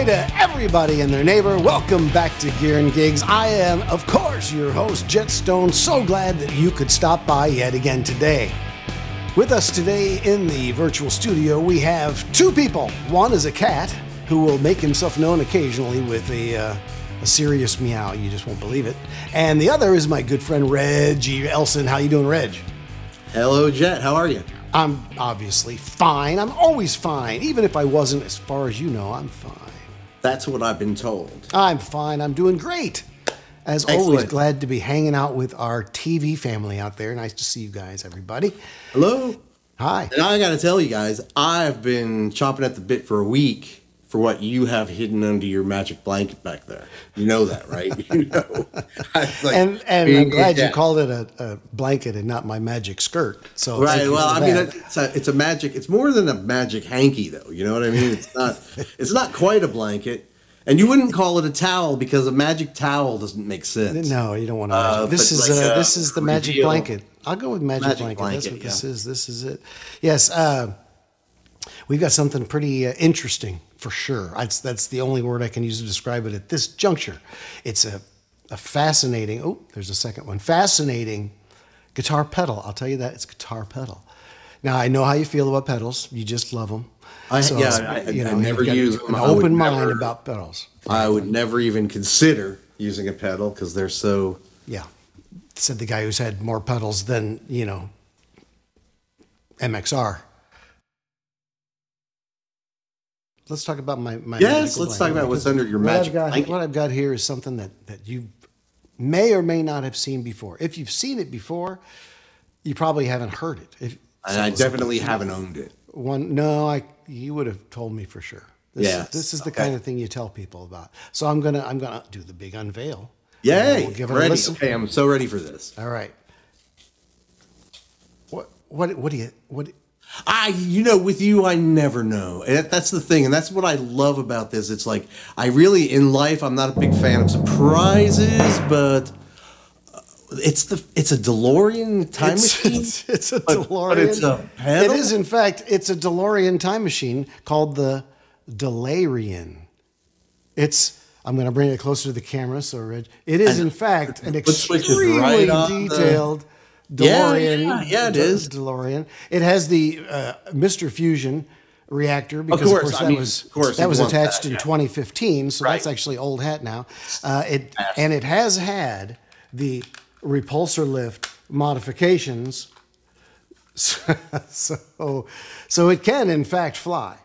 Hi to everybody and their neighbor. Welcome back to Gear and Gigs. I am, of course, your host, Jetstone. So glad that you could stop by yet again today. With us today in the virtual studio, we have two people. One is a cat who will make himself known occasionally with a, uh, a serious meow. You just won't believe it. And the other is my good friend Reggie Elson. How you doing, Reg? Hello, Jet. How are you? I'm obviously fine. I'm always fine. Even if I wasn't, as far as you know, I'm fine. That's what I've been told. I'm fine. I'm doing great. As always, glad to be hanging out with our TV family out there. Nice to see you guys, everybody. Hello. Hi. And I got to tell you guys, I've been chomping at the bit for a week for what you have hidden under your magic blanket back there. You know that, right? you know. Like, And and I'm glad you called it a, a blanket and not my magic skirt. So Right. Well, I mean, it's a, it's a magic. It's more than a magic hanky, though. You know what I mean? It's not. it's not quite a blanket, and you wouldn't call it a towel because a magic towel doesn't make sense. no, you don't want to. Uh, this is like uh, this is the magic blanket. I'll go with magic, Magic blanket. That's blanket, what this is. This is it. Yes. Uh, we've got something pretty uh, interesting for sure. That's that's the only word I can use to describe it at this juncture. It's a a fascinating. Oh, there's a second one. Fascinating guitar pedal. I'll tell you that it's guitar pedal. Now I know how you feel about pedals. You just love them. I- yeah, I- I you've never use an them. I open mind never- about pedals. I would never even consider using a pedal because they're so. Yeah, said the guy who's had more pedals than you know MXR. Let's talk about my my. Yes, let's talk about what's under your what magic I've got, blanket. What I've got here is something that that you may or may not have seen before. If you've seen it before, you probably haven't heard it. If, And I definitely haven't owned it. one, no, I you would have told me for sure. This, Yes, this is the okay. kind of thing you tell people about. So I'm gonna I'm gonna do the big unveil. Yay! We'll give ready. Okay, I'm so ready for this. All right. What what what do you what? I, you know, with you, I never know. And that's the thing, and that's what I love about this. It's like I really, in life, I'm not a big fan of surprises, but uh, it's the it's a DeLorean time It's, machine. it's, it's a But- DeLorean. but it's a pedal? It is, in fact, it's a DeLorean time machine called the Delayrean. It's. I'm going to bring it closer to the camera, so Reg. It is, in fact, an Foot switch is extremely right on the- detailed Yeah, yeah, yeah, it De- is. DeLorean. It has the uh, Mr. Fusion reactor because, of course, course, I that mean, was of course that was attached that, in yeah. 2015, so that's actually old hat now. Uh, it and it has had the repulsor lift modifications, so so it can in fact fly.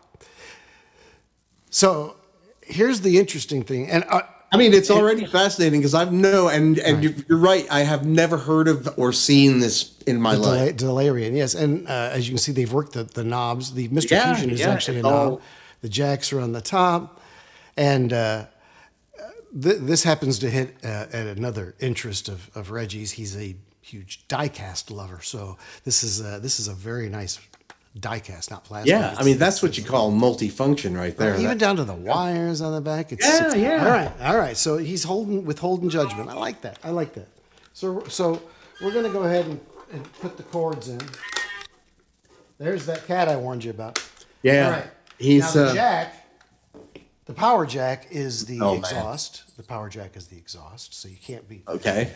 So here's the interesting thing, and uh, I mean, it's already fascinating because I've no, and and you're, you're right. I have never heard of or seen this in my Dela- life. Delayrean, yes, and uh, as you can see, they've worked the, the knobs. The Mr. Yeah, Fusion is yeah, actually a knob. all- The jacks are on the top, and uh, th- this happens to hit uh, at another interest of, of Reggie's. He's a huge diecast lover, so this is uh, this is a very nice diecast, not plastic. Yeah, I mean that's what you call multifunction right there. even That- down to the wires on the back. It's, Yeah, it's- yeah. All right, all right. So he's holding withholding judgment. I like that. I like that. So so we're gonna go ahead and, and put the cords in. There's that cat I warned you about. Yeah, All right. he's, now the uh, jack. The power jack is the Oh, man. exhaust. The power jack is the exhaust, so you can't be. okay.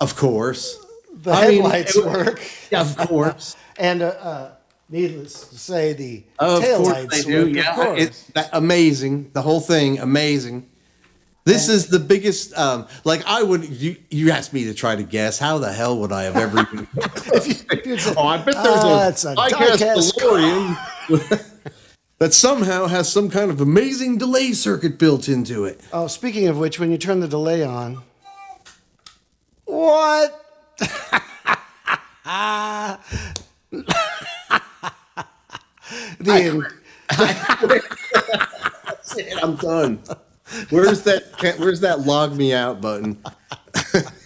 Of course. The I mean, headlights it- work, Yeah, of course. and uh, uh, needless to say, the Of tail course lights work. Yeah, of it's amazing. The whole thing amazing. This is the biggest. Um, like I would. You, you asked me to try to guess. How the hell would I have ever? If you, if oh, I bet there's "Ah, a, it's a diecast diecast DeLorean that somehow has some kind of amazing delay circuit built into it. Oh, speaking of which, when you turn the delay on, what? the, I'm done. Where's that? Where's that log me out button?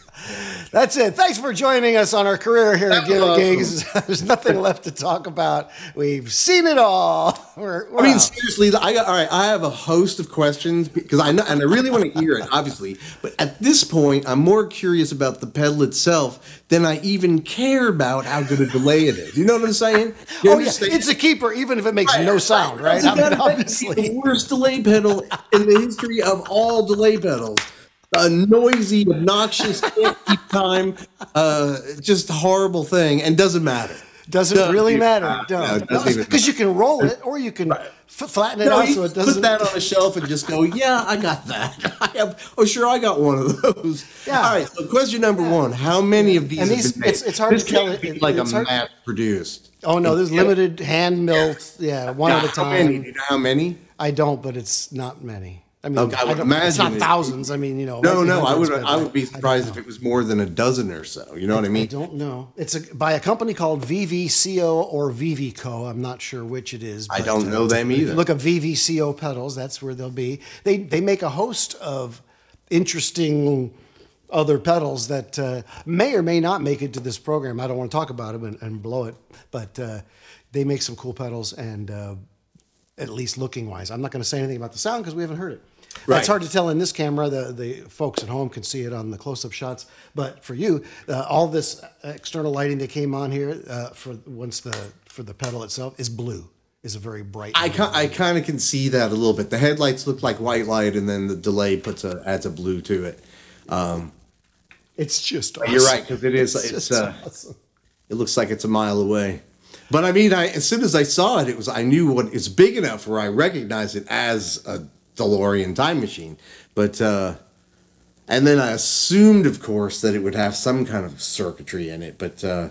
That's it. Thanks for joining us on our career here at That was Gear awesome. Gigs. There's nothing left to talk about. We've seen it all. We're, I mean, wow. seriously, I got all right. I have a host of questions because I know, and I really want to hear it, obviously. But at this point, I'm more curious about the pedal itself than I even care about how good a delay it is. You know what I'm saying? You oh yeah, it's a keeper, even if it makes no sound, right? It's I mean, obviously. the worst delay pedal in the history of all delay pedals. A noisy, obnoxious, can't keep time, uh, just a horrible thing, and doesn't matter. Doesn't really matter. matter. No, doesn't even Because you can roll it, or you can f- flatten it No, out so it doesn't. put that on a shelf and just go, yeah, I got that. I have. Oh, sure, I got one of those. Yeah. All right. So, question number one: How many of these? And these- it's- it's hard This to tell it- be like it's a mass produced. oh no, there's Yeah. limited hand milled. Yeah, one at a How many? Do time. you know how many? I don't, but it's not many. I mean, Okay, I would don't- it's not it- thousands. I mean, you know. No, no. I would. I would be surprised if it was more than a dozen or so. You know what I mean? I mean? don't know. It's a, by a company called VVCO or VVCO. I'm not sure which it is. I but, don't know them you either. Look up VVCO pedals. That's where they'll be. They they make a host of interesting other pedals that uh, may or may not make it to this program. I don't want to talk about them and, and blow it, but uh, they make some cool pedals and uh, at least looking wise. I'm not going to say anything about the sound because we haven't heard it. Right. It's hard to tell in this camera. The the folks at home can see it on the close-up shots, but for you, uh, all this external lighting that came on here uh, for once the for the pedal itself is blue. Is a very bright. I. I kind of can see that a little bit. The headlights look like white light, and then the delay puts a adds a blue to it. It's just. You're right because it is. It's, just uh, awesome. It looks like it's a mile away. But I mean, I as soon as I saw it, it was I knew what it's big enough where I recognized it as a DeLorean time machine. But uh and then I assumed, of course, that it would have some kind of circuitry in it. But uh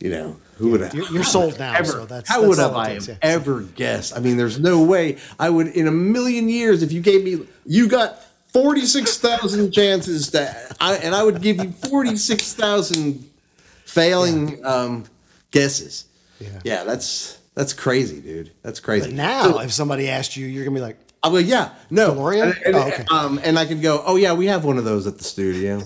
you know, who would have You're- you're sold now, Ever, so that's- how that's would all have I takes, yeah. ever guessed? I mean, there's no way I would in a million years if you gave me you got. 46,000 chances that I and I would give you 46,000 failing um, guesses. Yeah. Yeah. that's that's crazy, dude. That's crazy. But now, if somebody asked you, you're gonna be like, I'm like, yeah, no, DeLorean? And, and- Oh, okay. um, and I can go, oh yeah, we have one of those at the studio.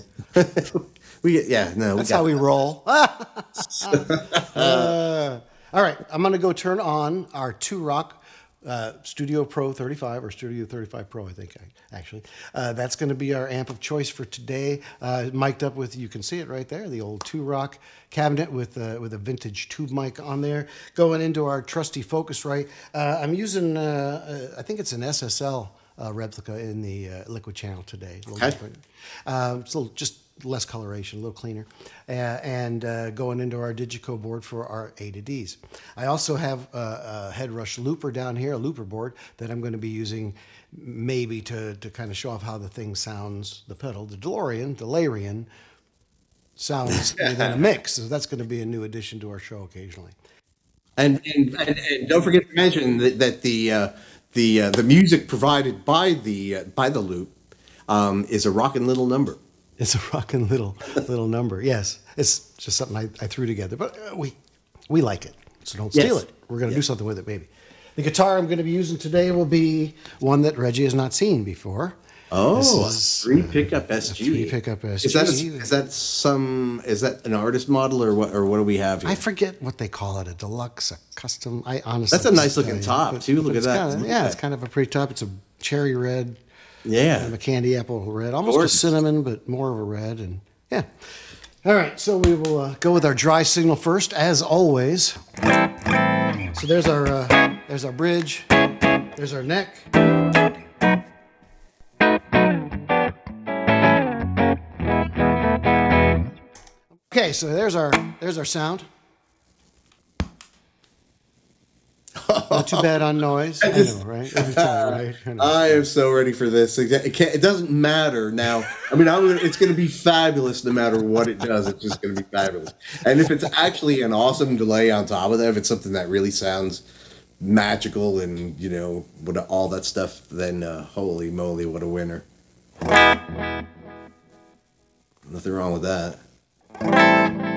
we yeah, no, That's we how we that. roll. Uh, all right, I'm going to go turn on our Two Rock uh, Studio Pro 35 or Studio 35 Pro, I think actually. Uh, that's going to be our amp of choice for today. Uh, mic'd up with, you can see it right there, the old Two Rock cabinet with uh, with a vintage tube mic on there. Going into our trusty Focusrite. Uh, I'm using, uh, uh, I think it's an SSL uh, replica in the uh, liquid channel today. A little Okay. different. Um, little, just less coloration, a little cleaner, uh, and uh, going into our Digico board for our A to Ds. I also have a, a Headrush looper down here, a looper board that I'm going to be using maybe to, to kind of show off how the thing sounds, the pedal, the DeLorean, Delayrean sounds within a mix. So that's going to be a new addition to our show occasionally. And, and and and don't forget to mention that, that the uh, the uh, the music provided by the uh, by the loop um, is a rockin' little number. It's a rocking little little number. Yes, it's just something I, I threw together, but uh, we we like it, so don't steal Yes. it. We're going to do something with it, maybe. The guitar I'm going to be using today will be one that Reggie has not seen before. Oh, This is, three pickup SG. three pickup Is that, a, SG. is that some? Is that an artist model or what? Or what do we have here? I forget what they call it, a deluxe, a custom. I honestly That's a nice looking you, top, too. Look at that. kinda- Look yeah, it's kind of a pretty top. It's a cherry red, yeah. kind of a candy apple red, almost Gorgeous. a cinnamon, but more of a red. And yeah. All right, so we will uh, go with our dry signal first, as always. So there's our uh, there's our bridge, there's our neck. Okay, so there's our there's our sound. Not too bad on noise. I know, right? Every time, right? I. I am so ready for this. It, it, can't, it doesn't matter now. I mean, I'm, gonna- it's going to be fabulous no matter what it does. It's just going to be fabulous. And if it's actually an awesome delay on top of that, if it's something that really sounds magical and you know what all that stuff, then uh, holy moly, what a winner! Nothing wrong with that.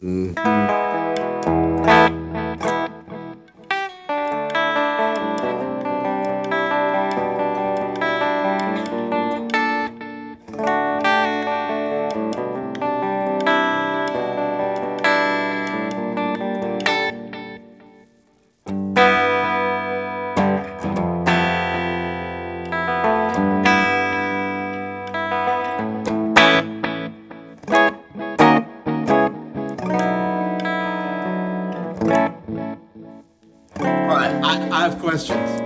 嗯。Questions.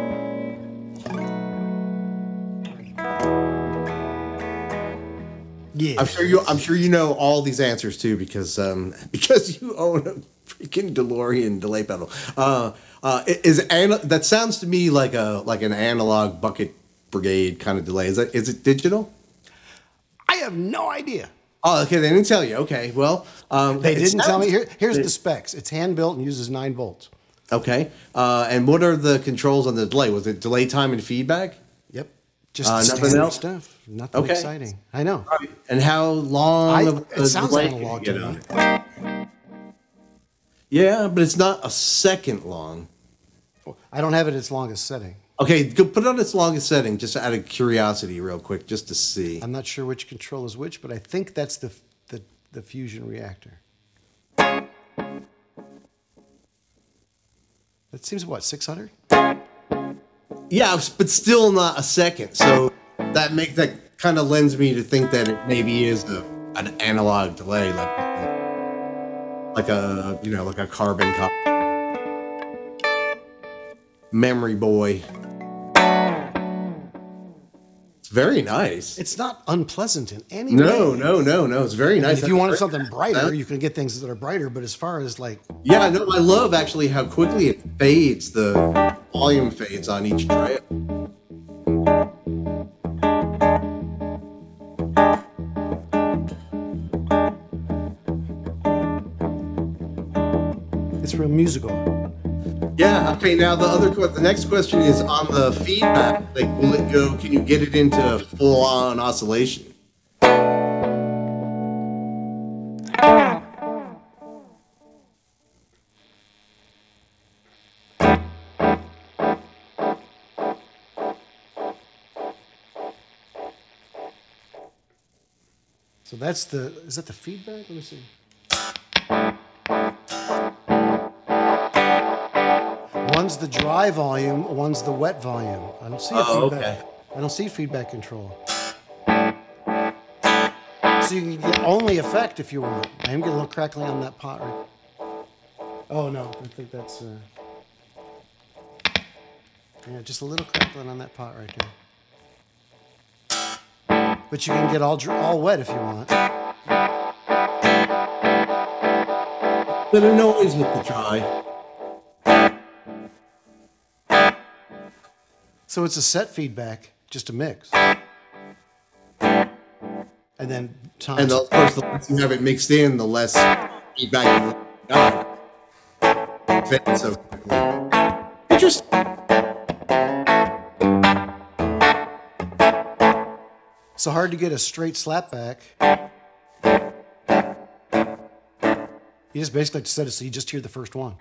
Yeah. I'm sure you. I'm sure you know all these answers too, because um, because you own a freaking DeLorean delay pedal. Uh, uh, is ana- that sounds to me like a like an analog bucket brigade kind of delay. Is that is it digital? I have no idea. Oh, okay. They didn't tell you. Okay, well, um, They didn't tell me. Here, here's the specs. It's hand built and uses nine volts. Okay, uh, and what are the controls on the delay? Was it delay time and feedback? Yep. Just Uh, nothing else? stuff. Nothing Okay. exciting. I know. And how long? I, of it sounds delay analog to me. it? Yeah, but it's not a second long. I don't have it as long as setting. Okay, go put it on its longest setting, just out of curiosity, real quick, just to see. I'm not sure which control is which, but I think that's the the, the fusion reactor. That seems what 600. Yeah, but still not a second. So that make that kind of lends me to think that it maybe is a, an analog delay, like like a you know like a carbon copy. Memory boy. Very nice. It's not unpleasant in any No, way. no, no, no. No. It's very And nice. if you wanted something brighter, you can get things that are brighter. But as far as like, Yeah, no, I love actually how quickly it fades. The volume fades on each trail. it's real musical. Yeah. Okay. Now the other, the next question is on the feedback. Like, will it go? Can you get it into full-on oscillation? So that's the is that the feedback? Let me see. One's the dry volume, one's the wet volume. I don't see a Oh, feedback. okay. I don't see feedback control. So you can get only effect if you want. I am getting a little crackling on that pot right. Oh no, I think that's uh, yeah, just a little crackling on that pot right there. But you can get all dr- all wet if you want. Bit of noise with the dry. So it's a set feedback, just a mix. And then time. And of course, the less you have it mixed in, the less feedback you got. So. Interesting. so hard to get a straight slapback. You just basically have to set it so you just hear the first one.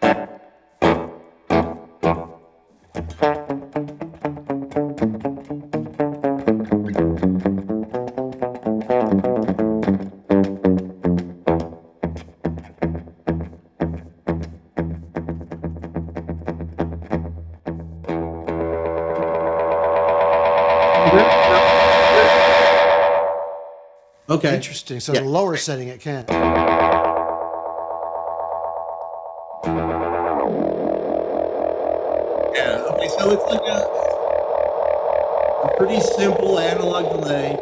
Okay. Interesting. So Yeah. the lower setting it can. Yeah. Okay. So it's like a, a pretty simple analog delay,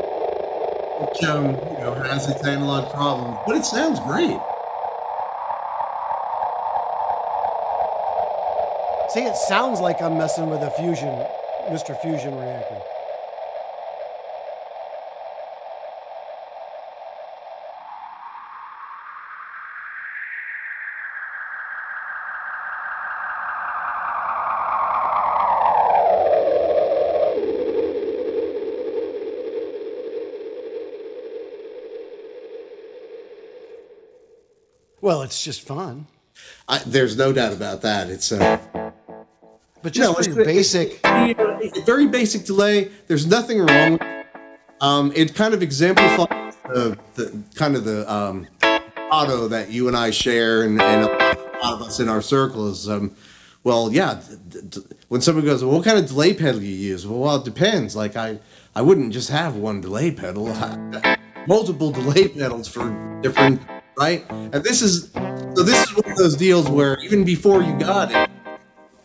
which um you know has its analog problems, but it sounds great. See, it sounds like I'm messing with a fusion, Mr. Fusion reactor. Well, it's just fun. I, there's no doubt about that. It's uh, But just No, it's basic. it's a very basic delay. There's nothing wrong with it. Um, it kind of exemplifies the, the kind of the um, motto that you and I share, and, and a lot of us in our circle is, um, well, yeah. d- d- when someone goes, well, what kind of delay pedal do you use? Well, well, it depends. Like I, I wouldn't just have one delay pedal. Multiple delay pedals for different, right? And this is so. This is one of those deals where even before you got it,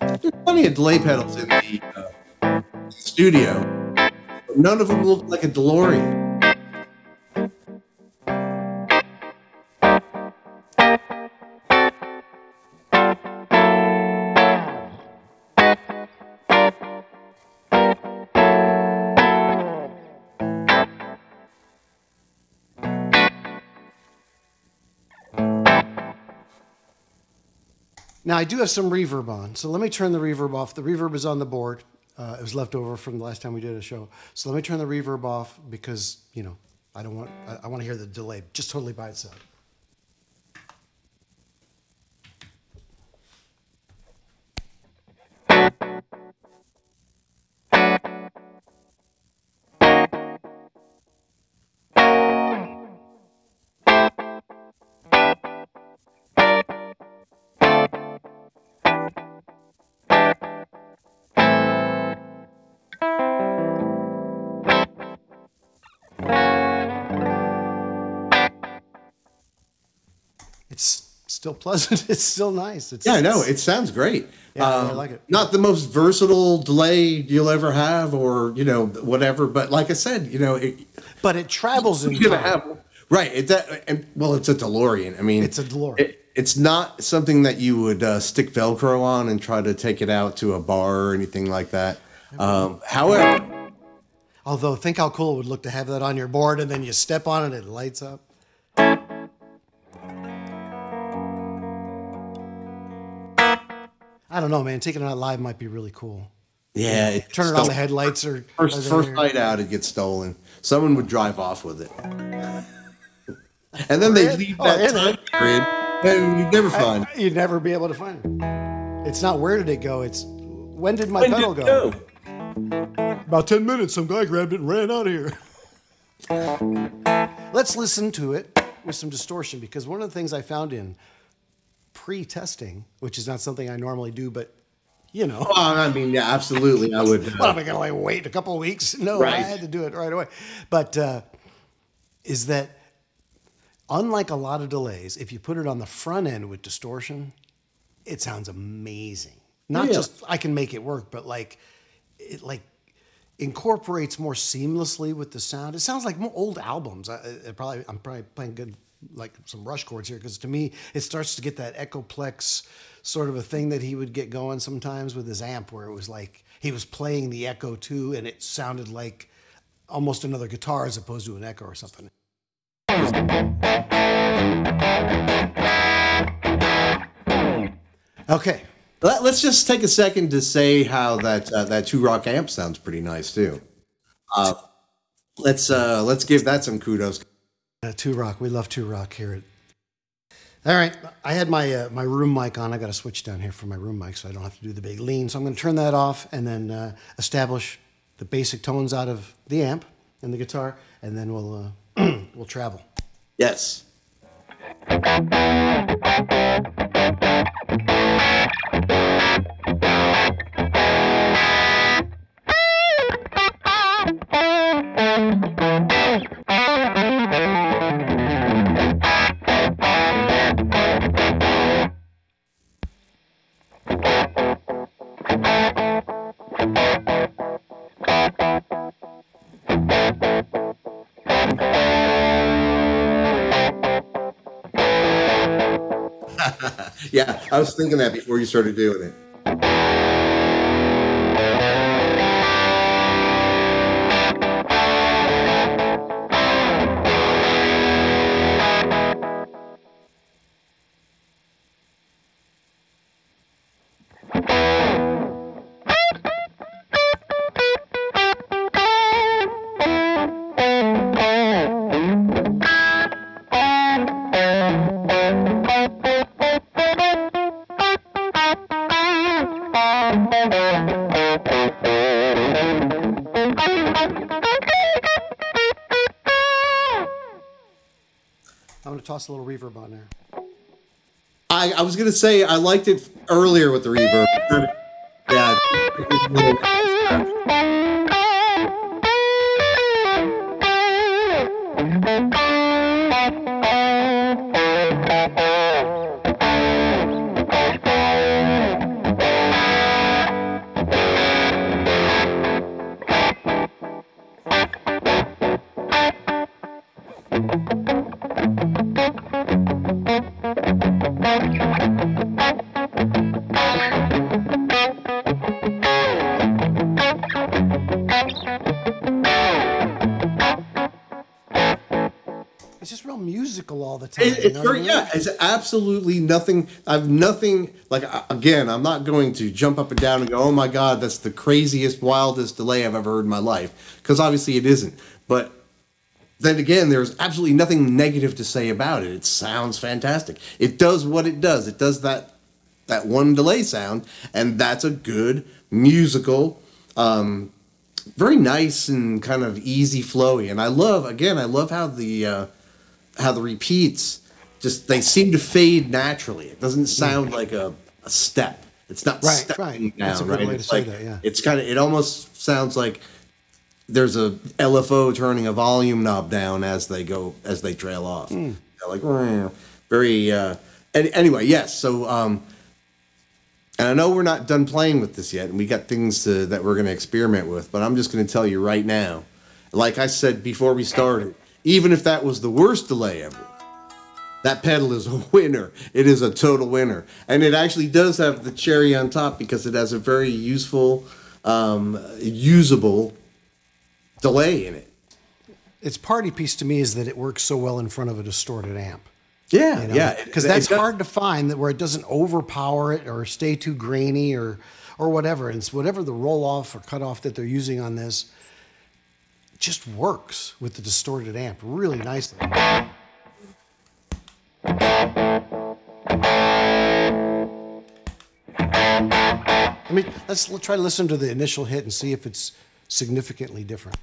there's plenty of delay pedals in the uh, studio. But none of them look like a DeLorean. Now I do have some reverb on, so let me turn the reverb off. The reverb is on the board. Uh, it was left over from the last time we did a show. So let me turn the reverb off because you know I don't want I, I want to hear the delay just totally by itself. Still pleasant. It's still nice. It's, Yeah, I know. It sounds great. Yeah, I Um, like it. Not the most versatile delay you'll ever have, or you know, whatever. But like I said, you know, it, but it travels in you're gonna time. have right. It that and, well, it's a DeLorean. I mean, It's a DeLorean. It, it's not something that you would uh, stick Velcro on and try to take it out to a bar or anything like that. Um, however, Although, think how cool it would look to have that on your board, and then you step on it, and it lights up. Don't know, man. Taking it out live might be really cool. yeah, it Turn it on the headlights or First, or the- first night out, it gets stolen. Someone would drive off with it, and then they in- leave that oh, in time period, and you never find. it. You'd never be able to find it. It's not where did it go. It's when did my When pedal did go? it About ten minutes. Some guy grabbed it and ran out of here. Let's listen to it with some distortion because one of the things I found in pre-testing, which is not something I normally do, but you know. Oh, I mean, yeah, absolutely. I would. What Uh, am I going to like wait a couple of weeks? No, Right. I had to do it right away. But uh, is that unlike a lot of delays, if you put it on the front end with distortion, it sounds amazing. Not Yeah. just I can make it work, but like it like incorporates more seamlessly with the sound. It sounds like more old albums. I, it probably I'm probably playing good like some rush chords here because to me it starts to get that echoplex sort of a thing that he would get going sometimes with his amp where it was like he was playing the echo too and it sounded like almost another guitar as opposed to an echo or something. Okay. let, us just take a second to say how that uh, that two rock amp sounds pretty nice too. Uh, let's uh, let's give that some kudos. Uh, two rock. We love two rock here. At... All right, I had my uh, my room mic on. I got to switch down here for my room mic so I don't have to do the big lean. So I'm going to turn that off and then uh, establish the basic tones out of the amp and the guitar, and then we'll uh, we'll travel. Yes. Yeah, I was thinking that before you started doing it. Toss a little reverb on there. I, I was gonna say I liked it earlier with the reverb. Yeah. musical you it's very I mean? yeah. It's absolutely nothing. I've nothing like again. I'm not going to jump up and down and go, "Oh my god, that's the craziest, wildest delay I've ever heard in my life," because obviously it isn't. But then again, there's absolutely nothing negative to say about it. It sounds fantastic. It does what it does. It does that that one delay sound, and that's a good musical. Um, very nice and kind of easy flowy and i love again i love how the uh how the repeats just they seem to fade naturally it doesn't sound like a, a step it's not Right, right. down That's a good right way to it's say like that, yeah. it's kind of it almost sounds like there's a lfo turning a volume knob down as they go as they trail off. They're like "Rrr." very uh and anyway yes so um and I know we're not done playing with this yet, and we got things to, that we're going to experiment with, but I'm just going to tell you right now, like I said before we started, even if that was the worst delay ever, that pedal is a winner. It is a total winner. And it actually does have the cherry on top because it has a very useful, um, usable delay in it. Its party piece to me is that it works so well in front of a distorted amp. Yeah, you know? yeah. because that's does- hard to find that where it doesn't overpower it or stay too grainy or or whatever. And it's whatever the roll off or cut off that they're using on this just works with the distorted amp really nicely. I mean, let's try to listen to the initial hit and see if it's significantly different.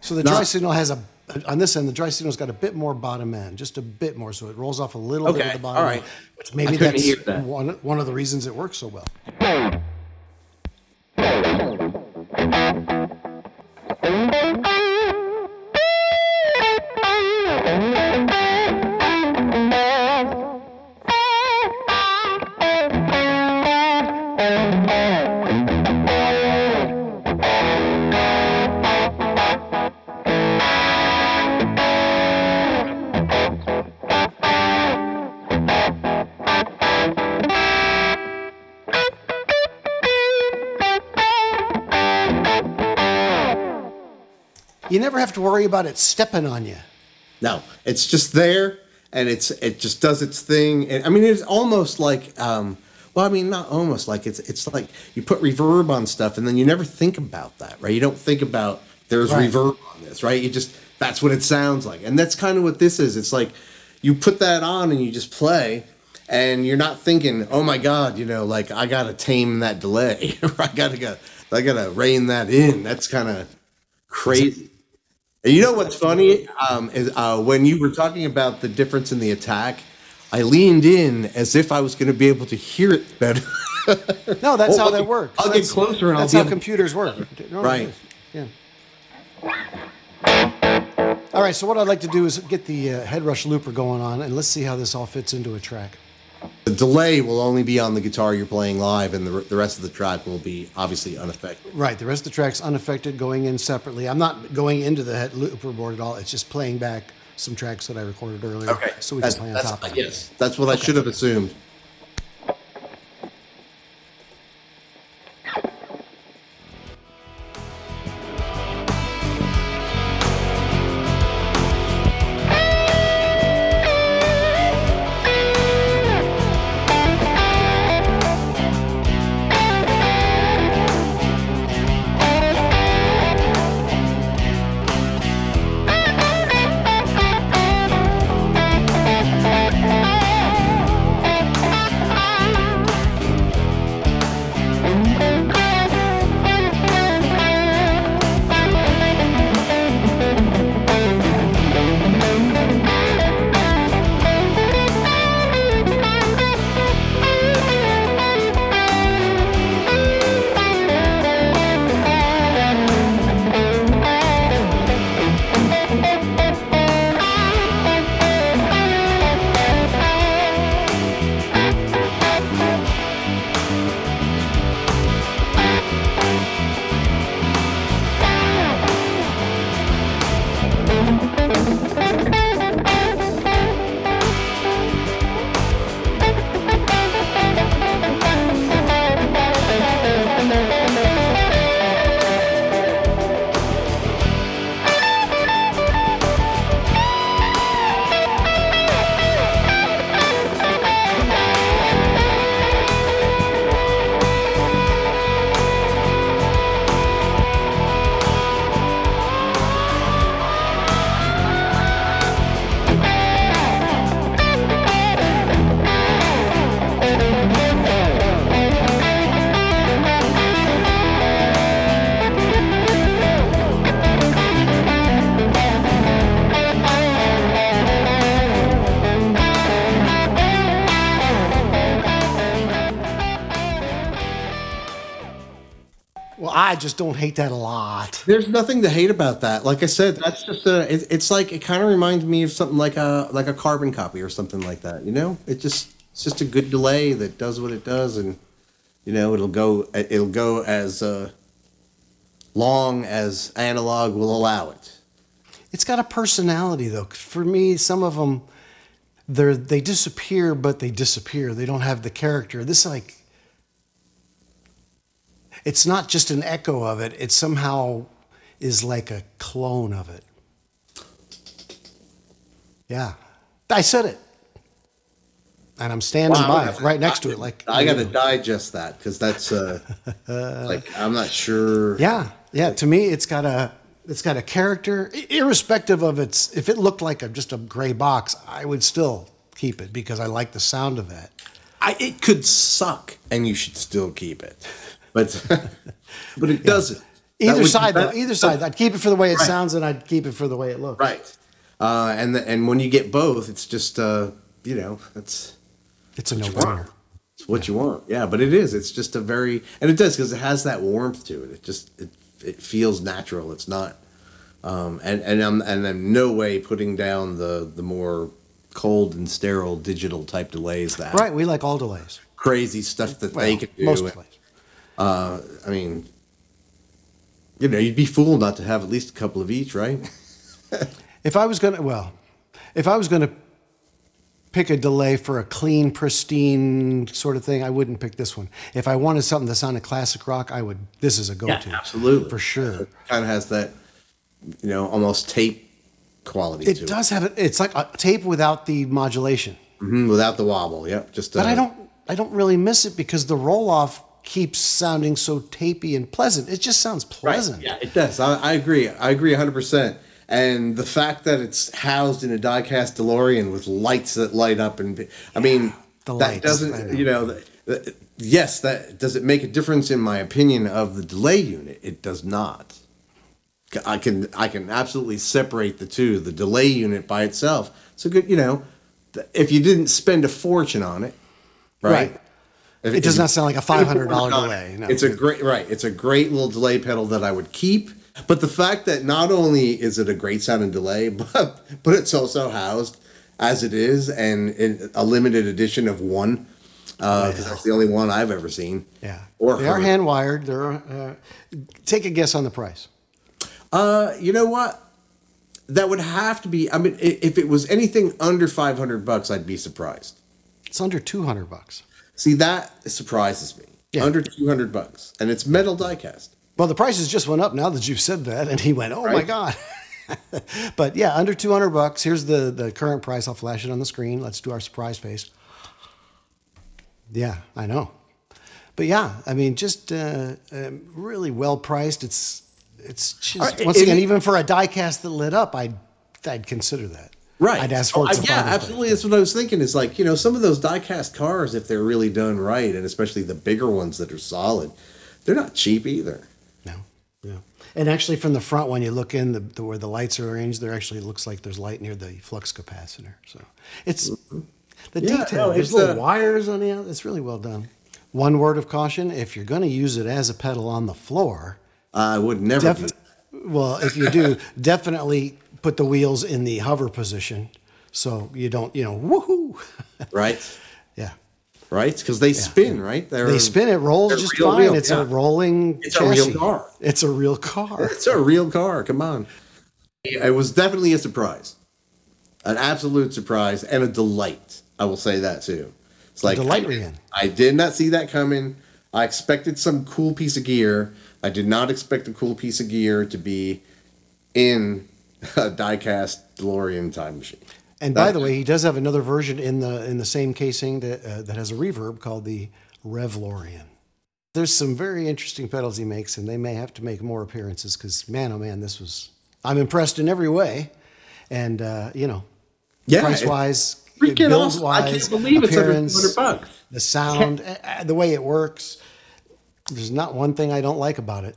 So the dry Not- signal has a on this end. The dry signal's got a bit more bottom end, just a bit more, so it rolls off a little bit Okay, of the bottom. all right. end, Which maybe couldn't that's hear that. one one of the reasons it works so well. You never have to worry about it stepping on you. No, it's just there, and it's it just does its thing. And I mean, it's almost like, um, well, I mean, not almost like it's it's like you put reverb on stuff, and then you never think about that, right? You don't think about there's Right. reverb on this, right? You just that's what it sounds like, and that's kind of what this is. It's like you put that on and you just play. And you're not thinking, oh my God, you know, like I gotta tame that delay, or I gotta go, I gotta rein that in. That's kind of crazy. And you know what's funny um, is uh, when you were talking about the difference in the attack, I leaned in as if I was going to be able to hear it better. No, that's how that works. I'll get That's- closer and I'll That's be how able- computers work. Right. is. Yeah. All right. So what I'd like to do is get the uh, Headrush looper going on, and let's see how this all fits into a track. The delay will only be on the guitar you're playing live, and the, the rest of the track will be obviously unaffected. Right. The rest of the track's unaffected, going in separately. I'm not going into the head looper board at all. It's just playing back some tracks that I recorded earlier, Okay, so we can play on that's, top of it. yes, that's what I should have assumed. I just don't hate that a lot. There's nothing to hate about that. Like I said, that's just a. It, it's like it kind of reminds me of something like a like a carbon copy or something like that. You know, it just it's just a good delay that does what it does, and you know it'll go it'll go as uh, long as analog will allow it. It's got a personality though. For me, some of them, they're they disappear, but they disappear. They don't have the character. This like, it's not just an echo of it. It somehow is like a clone of it. Yeah, I said it, and I'm standing Wow, by I- it, right next to it. Like I got to digest that because that's uh, like I'm not sure. Yeah, yeah. To me, it's got a it's got a character, irrespective of its. If it looked like a, just a gray box, I would still keep it because I like the sound of that. I, it could suck, and you should still keep it, but but it doesn't. Either would- side, though. Either side. I'd keep it for the way it Right. sounds, and I'd keep it for the way it looks. Right. Uh, and the, and when you get both, it's just uh, you know that's It's a no brainer. It's what you want. Yeah, but it is. It's just a very and it does because it has that warmth to it. It just it, it feels natural. It's not. Um, and and I'm and I'm no way putting down the the more cold and sterile digital type delays that Right. We like all delays. crazy stuff that Well, they can do. most delays. Uh, I mean, you know, you'd be fooled not to have at least a couple of each, right? If I was gonna, well, if I was gonna pick a delay for a clean, pristine sort of thing, I wouldn't pick this one. If I wanted something that sounded classic rock, I would. This is a go-to. yeah, absolutely, for sure. kind of has that, you know, almost tape quality to It does have it. It's like a tape without the modulation, Mhm, without the wobble. Yep, just. but uh, I don't. I don't really miss it because the roll off keeps sounding so tapey and pleasant. It just sounds pleasant. Right. pleasant. Yeah, it does. I, I agree. I agree 100%. And the fact that it's housed in a diecast DeLorean with lights that light up and I mean The that lights, doesn't know. you know the, the, yes that does it make a difference in my opinion of the delay unit it does not I can I can absolutely separate the two the delay unit by itself so good you know if you didn't spend a fortune on it right, Right. If- It does not sound like a $500 delay, no. It's a great right. It's a great little delay pedal that I would keep. But the fact that not only is it a great sounding delay, but but it's also housed as it is and in a limited edition of one because that's the only one I've ever seen. Yeah. Or they are hand wired. They're. Uh, take a guess on the price. Uh, you know what? That would have to be. I mean, if it was anything under five hundred bucks, I'd be surprised. It's under two hundred bucks. See, that surprises me. Yeah. Under two hundred bucks, and it's metal diecast. Well, the prices just went up now that you've said that, and he went, "Oh my god!" but yeah, under two hundred bucks. Here's the the current price. I'll flash it on the screen. Let's do our surprise face. Yeah, I know. But yeah, I mean, just uh, um, really well priced. It's it's just right, once if again, you- even for a diecast that lit up, I'd I'd consider that. Right. I'd ask for Oh, it. to yeah, absolutely. That's what I was thinking. Is like you know some of those diecast cars, if they're really done right, and especially the bigger ones that are solid, they're not cheap either. No, no. And actually, from the front, when you look in, the, the where the lights are arranged, there actually looks like there's light near the flux capacitor. So it's the Yeah, detail. no, there's little uh, wires on the out. It's really well done. One word of caution: if you're going to use it as a pedal on the floor, I would never. defi- well, if you do, definitely put the wheels in the hover position so you don't, you know, woohoo. right. yeah. Right. Because they spin. Right. They're, They spin, it rolls just fine. wheels, it's yeah. a rolling It's a real car. It's a real car. It's a real car. Come on. It was definitely a surprise, an absolute surprise, and a delight. I will say that too. It's like delight, I. I did not see that coming. I expected some cool piece of gear. I did not expect a cool piece of gear to be in a diecast DeLorean time machine. And by the way, he does have another version in the in the same casing that uh, that has a reverb called the Revlorian. There's some very interesting pedals he makes, and they may have to make more appearances because man, oh man, this was I'm impressed in every way, and uh, you know, Yeah, price wise, Freaking awesome. I can't believe it's under appearance, 200 bucks. the sound, uh, the way it works. There's not one thing I don't like about it.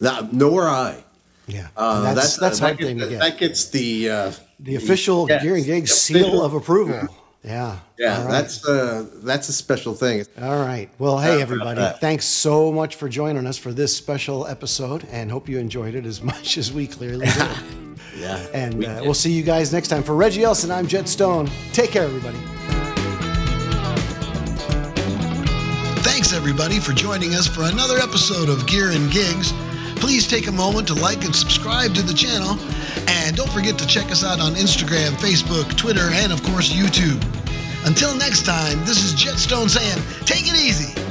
That, nor I. Yeah, Uh, And that's that's that hard gets, thing to get. That gets the uh, the official yes, Gear and Gigs seal of approval. Yeah. Yeah, All right. that's uh, that's a special thing. All right. Well, hey, everybody. Thanks so much for joining us for this special episode and hope you enjoyed it as much as we clearly did. Yeah, and we uh, did. we'll see you guys next time. For Reggie Elson, I'm Jet Stone. Take care, everybody. Thanks, everybody, for joining us for another episode of Gear and Gigs. Please take a moment to like and subscribe to the channel. And don't forget to check us out on Instagram, Facebook, Twitter, and of course, YouTube. Until next time, this is Jet Stone saying, take it easy.